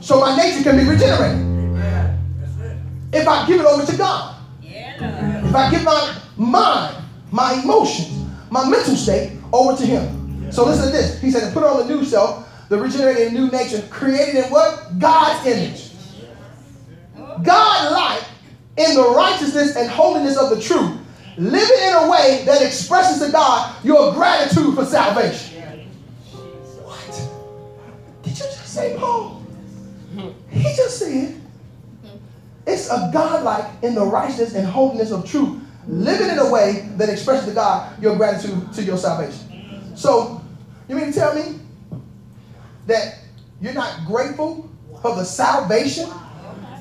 So my nature can be regenerated. If I give it over to God. If I give my mind my emotions, my mental state over to Him. So listen to this. He said, put on the new self, the regenerated new nature, created in what? God's image. God like in the righteousness and holiness of the truth, living in a way that expresses to God your gratitude for salvation. What? Did you just say, Paul? He just said, it's a God-like in the righteousness and holiness of truth, living in a way that expresses to God your gratitude to your salvation. So, you mean to tell me that you're not grateful for the salvation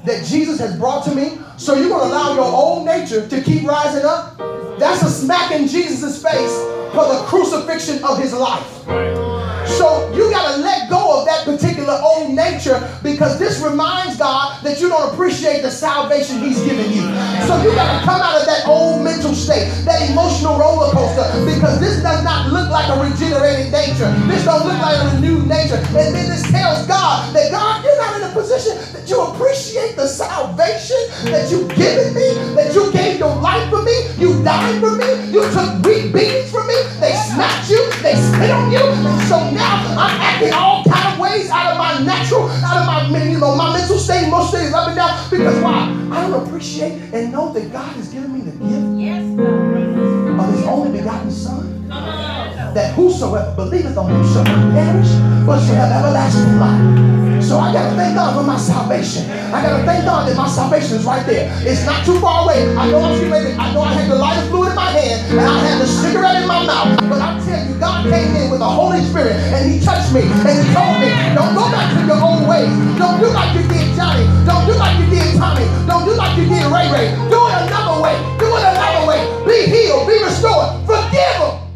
that Jesus has brought to me? So you're going to allow your old nature to keep rising up? That's a smack in Jesus' face for the crucifixion of his life. So you got to let go of that particular old nature because this reminds God that you don't appreciate the salvation He's given you. So you got to come out of that old mental state, that emotional roller coaster, because this does not look like a regenerated nature. This don't look like a renewed nature. And then this tells God that God, you're not in a position that you appreciate the salvation that you've given me, that you gave your life for me, you died for me, you took weak beatings for me, they smacked you, they spit on you, so now I'm acting all kind of ways out of my natural, out of my you know my mental state, emotional state up and down. Because why? I don't appreciate and know that God has given me the gift of His only begotten Son. That whosoever believeth on Him shall not perish, but shall have everlasting life. So I gotta thank God for my salvation. I gotta thank God that my salvation is right there. It's not too far away. I know I'm ready. I know I had the lighter fluid in my hand and I had the cigarette in my mouth. But I tell you, God came in with the Holy Spirit and He touched me and He told me, don't go back to your old ways. Don't do like you did Johnny. Don't do like you did Tommy. Don't do like you did Ray Ray. Do it another way. Do it another way. Be healed. Be restored. Forgive them.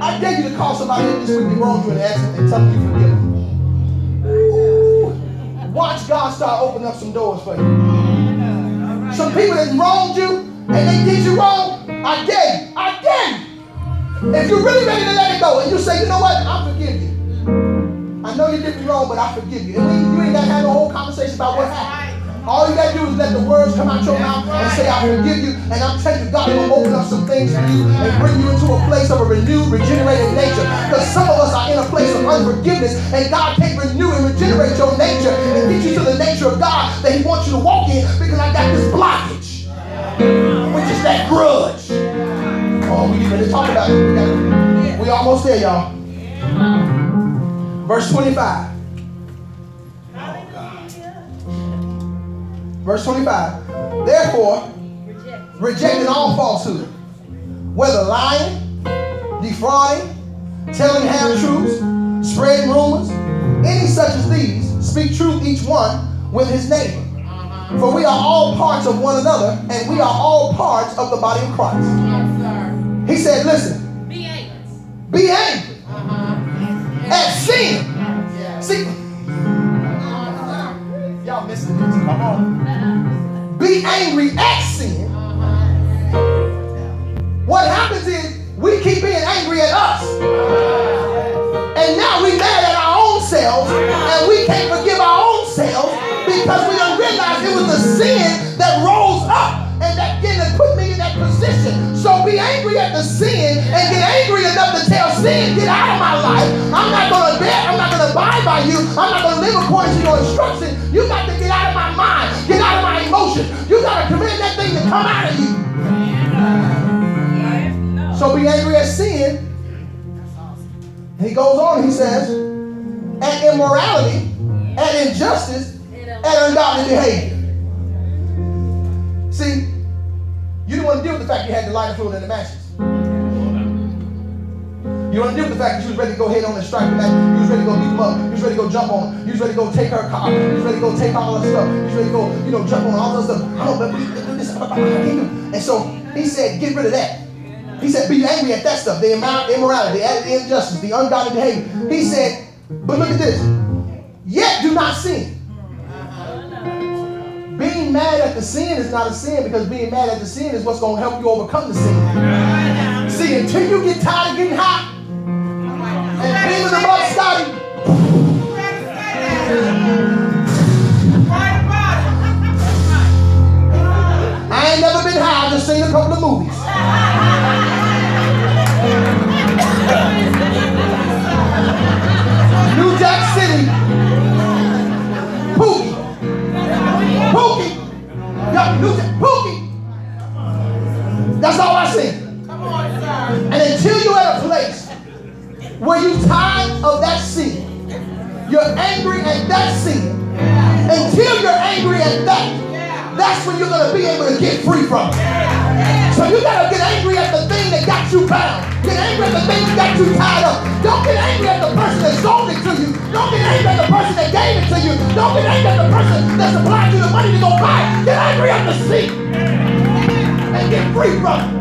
I dare you to call somebody in this week and wrong you and ask them and tell them you forgive them. Ooh. Watch God start opening up some doors for you. Some people that wronged you and they did you wrong, I dare you. I dare you. If you're really ready to let it go and you say, you know what, I forgive you. I know you did me wrong, but I forgive you. And we, you ain't got to have a whole conversation about what happened. All you gotta do is let the words come out your mouth and say, I forgive you. And I'm telling you, God will open up some things for you and bring you into a place of a renewed, regenerated nature. Because some of us are in a place of unforgiveness, and God can't renew and regenerate your nature and get you to the nature of God that He wants you to walk in because I got this blockage, which is that grudge. Oh, we need to talk about it. We, gotta, we almost there, y'all. Verse 25. Verse 25. Therefore, rejecting all falsehood, whether lying, defrauding, telling half truths, spreading rumors, any such as these, speak truth each one with his neighbor. For we are all parts of one another, and we are all parts of the body of Christ. He said, listen, Be angry. be angry at sin. See, y'all missing this. Come on. Be angry at sin. What happens is we keep being angry at us. And now we mad at our own selves and we can't forgive our own selves because we don't realize it was the sin that rose up and that that put me in that position. So be angry at the sin and get angry enough to tell sin, get out of my life. I'm not gonna bear, I'm not gonna abide by you, I'm not gonna You got to get out of my mind, get out of my emotions. You gotta command that thing to come out of you. So be angry at sin. And he goes on, he says, at immorality, at injustice, at ungodly behavior. See, you didn't want to deal with the fact you had the lighter fluid in the matches. You don't deal with the fact that you was ready to go head on and strike the man. You was ready to go beat them up. You was ready to go jump on them. You was ready to go take her car. You was ready to go take all that stuff. You was ready to go, you know, jump on all that stuff. I don't know, this. And so he said, get rid of that. He said, be angry at that stuff, the immorality, the injustice, the ungodly behavior. He said, but look at this. Yet do not sin. Being mad at the sin is not a sin because being mad at the sin is what's going to help you overcome the sin. See, until you get tired of getting hot and I ain't never been high, I just seen a couple of movies. New Jack City. Pookie. Pookie. Yup, New Jack Pookie. That's all I see. And until you're at a place where you're tired of that sin, you're angry at that sin, until you're angry at that, that's when you're going to be able to get free from it. So you gotta get angry at the thing that got you bound. Get angry at the thing that got you tied up. Don't get angry at the person that sold it to you. Don't get angry at the person that gave it to you. Don't get angry at the person that supplied you the money to go buy it. Get angry at the seat and get free from it.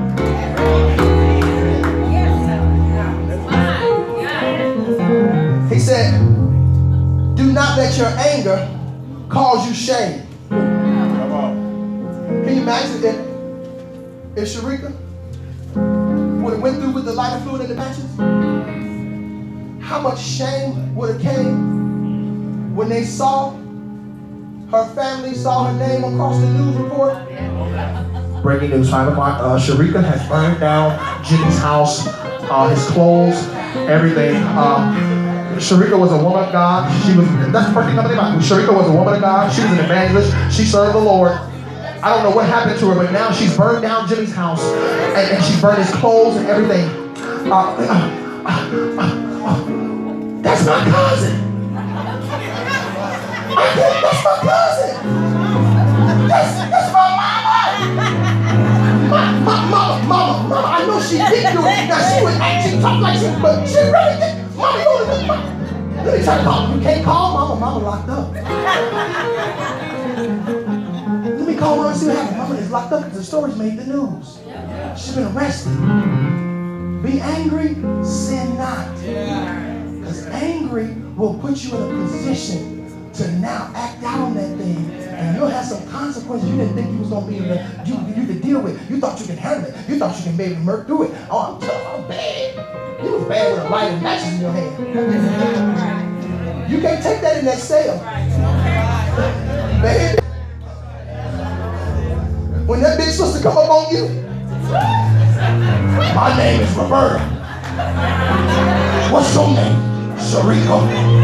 Let your anger cause you shame. Can you imagine if, if Sharika would have went through with the lighter fluid in the matches? How much shame would have came when they saw her family saw her name across the news report? Breaking news, 5 o'clock. Uh, Sharika has burned down Jimmy's house, uh, his clothes, everything. Uh, Sharika was a woman of God. She was, that's the first thing I'm thinking about. Sharika was a woman of God. She was an evangelist. She served the Lord. I don't know what happened to her, but now she's burned down Jimmy's house and, and she burned his clothes and everything. Uh, uh, uh, uh, uh, that's my cousin. That's my cousin. That's, that's my mama. My, my mama, mama, mama, I know she did do it. Now she was acting tough like she, but she really did. Mama, you Let me try to call. You can't call mama. Mama locked up. Let me call her and see what happened. Mama is locked up because the stories made the news. She's been arrested. Be angry, sin not. Because angry will put you in a position to now act out on that thing. And you'll have some consequences you didn't think you was gonna be able to you, you could deal with. You thought you could handle it. You thought you could maybe work through it. Oh, I'm tough, I'm bad. You was bad with a light and matches in your hand. You can't take that in that cell. Baby. When that big sister come up on you, my name is Roberta. What's your name? Sharika.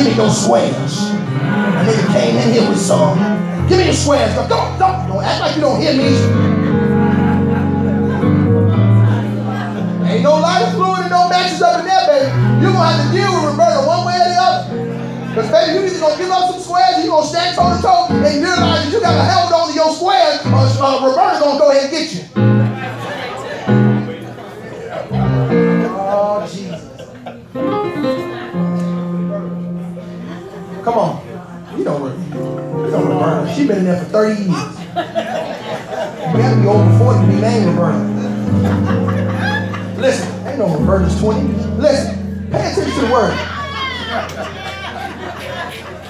Give me those squares. A nigga came in here with some. Give me your squares. Don't, don't, don't, act like you don't hear me. Ain't no lighter fluid and no matches up in there, baby. You're gonna have to deal with Roberta one way or the other. Because baby, you either gonna give up some squares or you gonna stand toe to toe and you realize that you got a held on to your squares or uh, Roberta gonna go ahead and get you. Come on. You know what? You know Roberta. She been in there for 30 years. You gotta be over 40 to be named Roberta. Listen, ain't no Roberta's 20. Listen, pay attention to the word.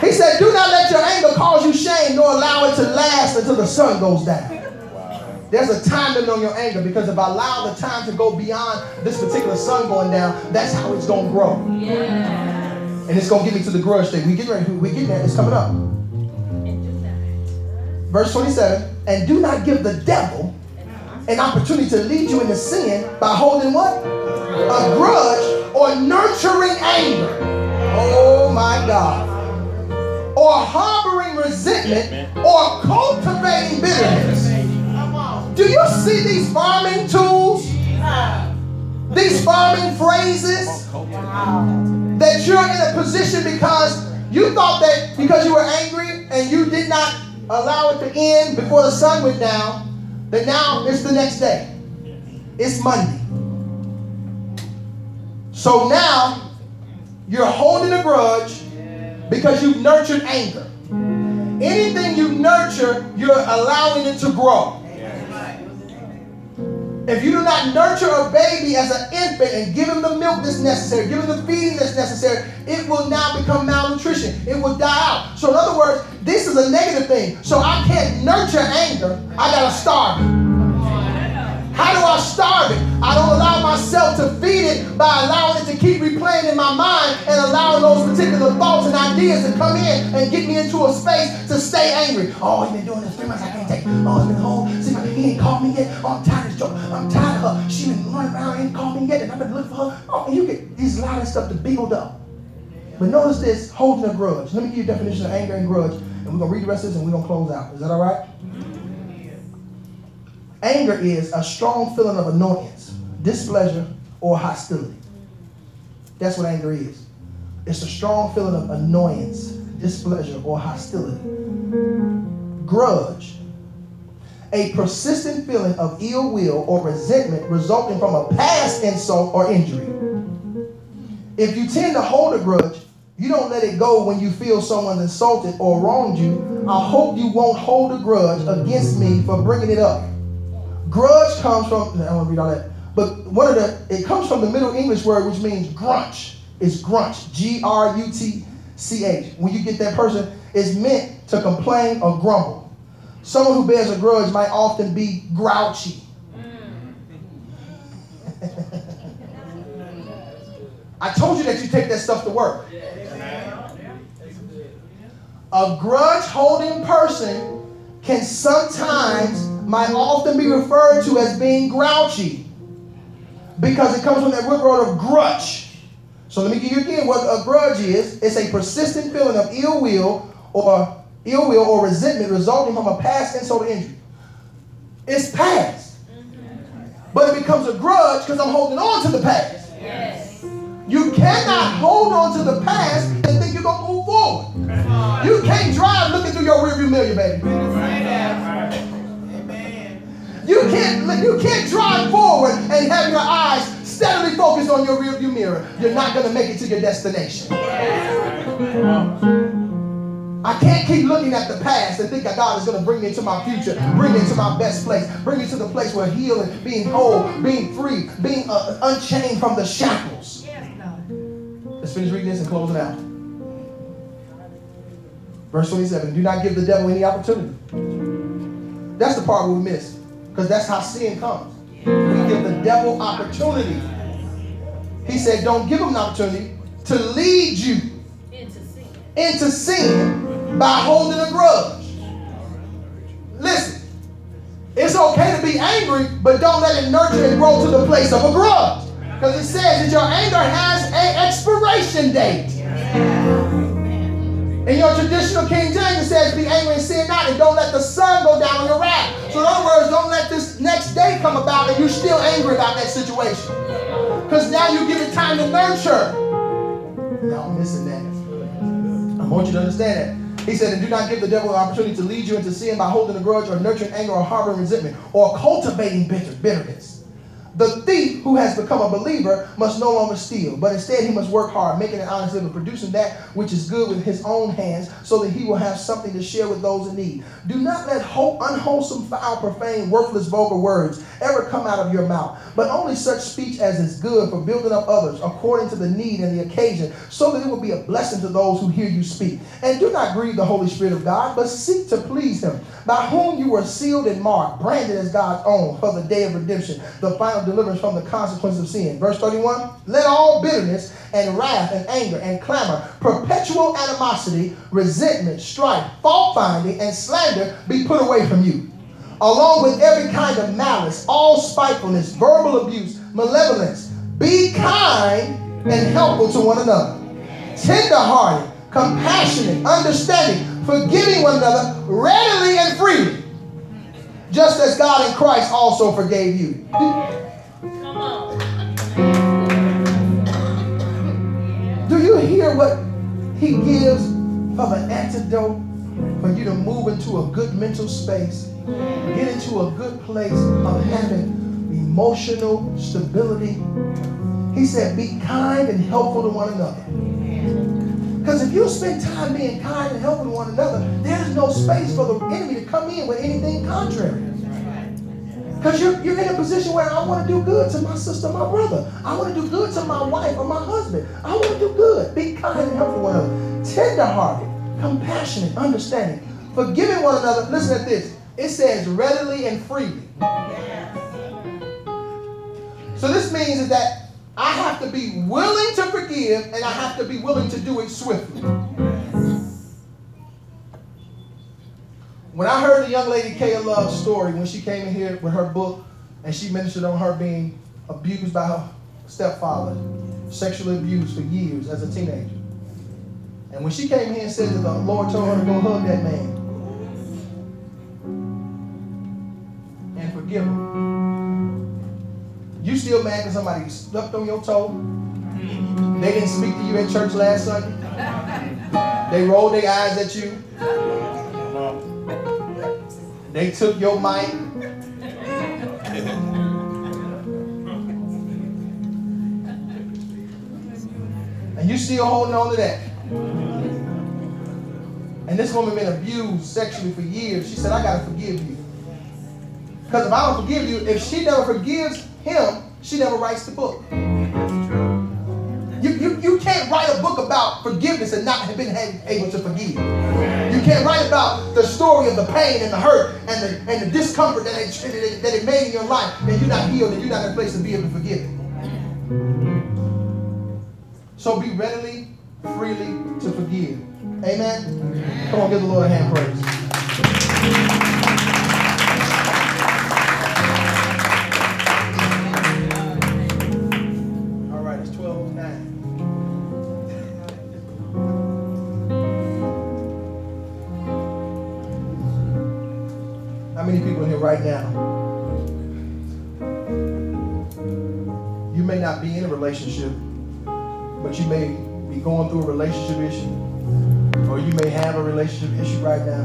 He said, Do not let your anger cause you shame, nor allow it to last until the sun goes down. There's a time limit on your anger because if I allow the time to go beyond this particular sun going down, that's how it's gonna grow. And it's gonna get me to the grudge thing. We get ready, we get there, it's coming up. Verse 27, and do not give the devil an opportunity to lead you into sin by holding what? A grudge or nurturing anger. Oh my God. Or harboring resentment or cultivating bitterness. Do you see these farming tools? These farming phrases? That you're in a position because you thought that because you were angry and you did not allow it to end before the sun went down, that now it's the next day. It's Monday. So now you're holding a grudge because you've nurtured anger. Anything you nurture, you're allowing it to grow. If you do not nurture a baby as an infant and give him the milk that's necessary, give him the feeding that's necessary, it will now become malnutrition. It will die out. So, in other words, this is a negative thing. So, I can't nurture anger. I gotta starve it. How do I starve it? I don't allow myself to feed it by allowing it to keep replaying in my mind and allowing those particular thoughts and ideas to come in and get me into a space to stay angry. Oh, he's been doing this three months. I can't take it. Oh, he's been home. See, he ain't called me yet. Oh, I'm tired of this joke. I'm tired of her. She been running around, ain't called me yet, and I've been looking for her. Oh, you get these lot of stuff to build up. But notice this, holding a grudge. Let me give you a definition of anger and grudge, and we're gonna read the rest of this and we're gonna close out. Is that all right? Anger is a strong feeling of annoyance, displeasure, or hostility. That's what anger is. It's a strong feeling of annoyance, displeasure, or hostility. Grudge, a persistent feeling of ill will or resentment resulting from a past insult or injury. If you tend to hold a grudge, you don't let it go when you feel someone's insulted or wronged you. I hope you won't hold a grudge against me for bringing it up. Grudge comes from, I don't want to read all that, but one of the, it comes from the Middle English word which means grunch. It's grunch, G R U T C H. When you get that person, it's meant to complain or grumble. Someone who bears a grudge might often be grouchy. I told you that you take that stuff to work. A grudge holding person can sometimes, might often be referred to as being grouchy because it comes from that root word of grudge. So let me give you again what a grudge is. It's a persistent feeling of ill will or ill will or resentment resulting from a past insult or injury. It's past. But it becomes a grudge because I'm holding on to the past. You cannot hold on to the past and think you're going to move forward. You can't drive looking through your rearview mirror, baby. You can't, you can't drive forward and have your eyes steadily focused on your rearview mirror. You're not going to make it to your destination. I can't keep looking at the past and think that God is going to bring me into my future, bring me into my best place, bring me to the place where healing, being whole, being free, being uh, unchained from the shackles. Let's finish reading this and close it out. Verse 27 Do not give the devil any opportunity. That's the part we miss because that's how sin comes. We give the devil opportunity. He said, Don't give him an opportunity to lead you into sin by holding a grudge. Listen, it's okay to be angry, but don't let it nurture and grow to the place of a grudge. Because it says that your anger has an expiration date. In your traditional King James, it says, Be angry and sin not, and don't let the sun go down on your wrath. So, in other words, don't let this next day come about and you're still angry about that situation. Because now you give it time to nurture. Now, I'm missing that. I want you to understand that. He said, and do not give the devil an opportunity to lead you into sin by holding a grudge or nurturing anger or harboring resentment or cultivating bitter, bitterness. The thief who has become a believer must no longer steal, but instead he must work hard, making an honest living, producing that which is good with his own hands, so that he will have something to share with those in need. Do not let unwholesome, foul, profane, worthless, vulgar words ever come out of your mouth, but only such speech as is good for building up others according to the need and the occasion, so that it will be a blessing to those who hear you speak. And do not grieve the Holy Spirit of God, but seek to please him, by whom you were sealed and marked, branded as God's own for the day of redemption, the final deliverance from the consequence of sin. Verse 31 Let all bitterness and wrath and anger and clamor, perpetual animosity, resentment, strife, fault finding, and slander be put away from you, along with every kind of malice, all spitefulness, verbal abuse, malevolence. Be kind and helpful to one another, tender-hearted, compassionate, understanding, forgiving one another readily and freely, just as God in Christ also forgave you. Do you hear what he gives of an antidote for you to move into a good mental space, get into a good place of having emotional stability? He said, be kind and helpful to one another. Because if you spend time being kind and to one another, there's no space for the enemy to come in with anything contrary. Because you're, you're in a position where I want to do good to my sister, my brother. I want to do good to my wife or my husband. I want to do good. Be kind and helpful one another. Tender-hearted, compassionate, understanding, forgiving one another. Listen at this. It says readily and freely. So this means that I have to be willing to forgive and I have to be willing to do it swiftly. When I heard the young lady Kaya Love's story when she came in here with her book and she ministered on her being abused by her stepfather, sexually abused for years as a teenager. And when she came here and said that the Lord told her to go hug that man and forgive him. You still mad because somebody stepped on your toe? They didn't speak to you at church last Sunday? They rolled their eyes at you? They took your mic? And you still holding on to that? And this woman been abused sexually for years. She said, I gotta forgive you. Because if I don't forgive you, if she never forgives him, she never writes the book. You, you, can't write a book about forgiveness and not have been able to forgive. You can't write about the story of the pain and the hurt and the, and the discomfort that it, that it- made in your life and you're not healed and you're not in a place to be able to forgive. So be readily, freely to forgive. Amen? Come on, give the Lord a hand praise. Right now? You may not be in a relationship, but you may be going through a relationship issue, or you may have a relationship issue right now.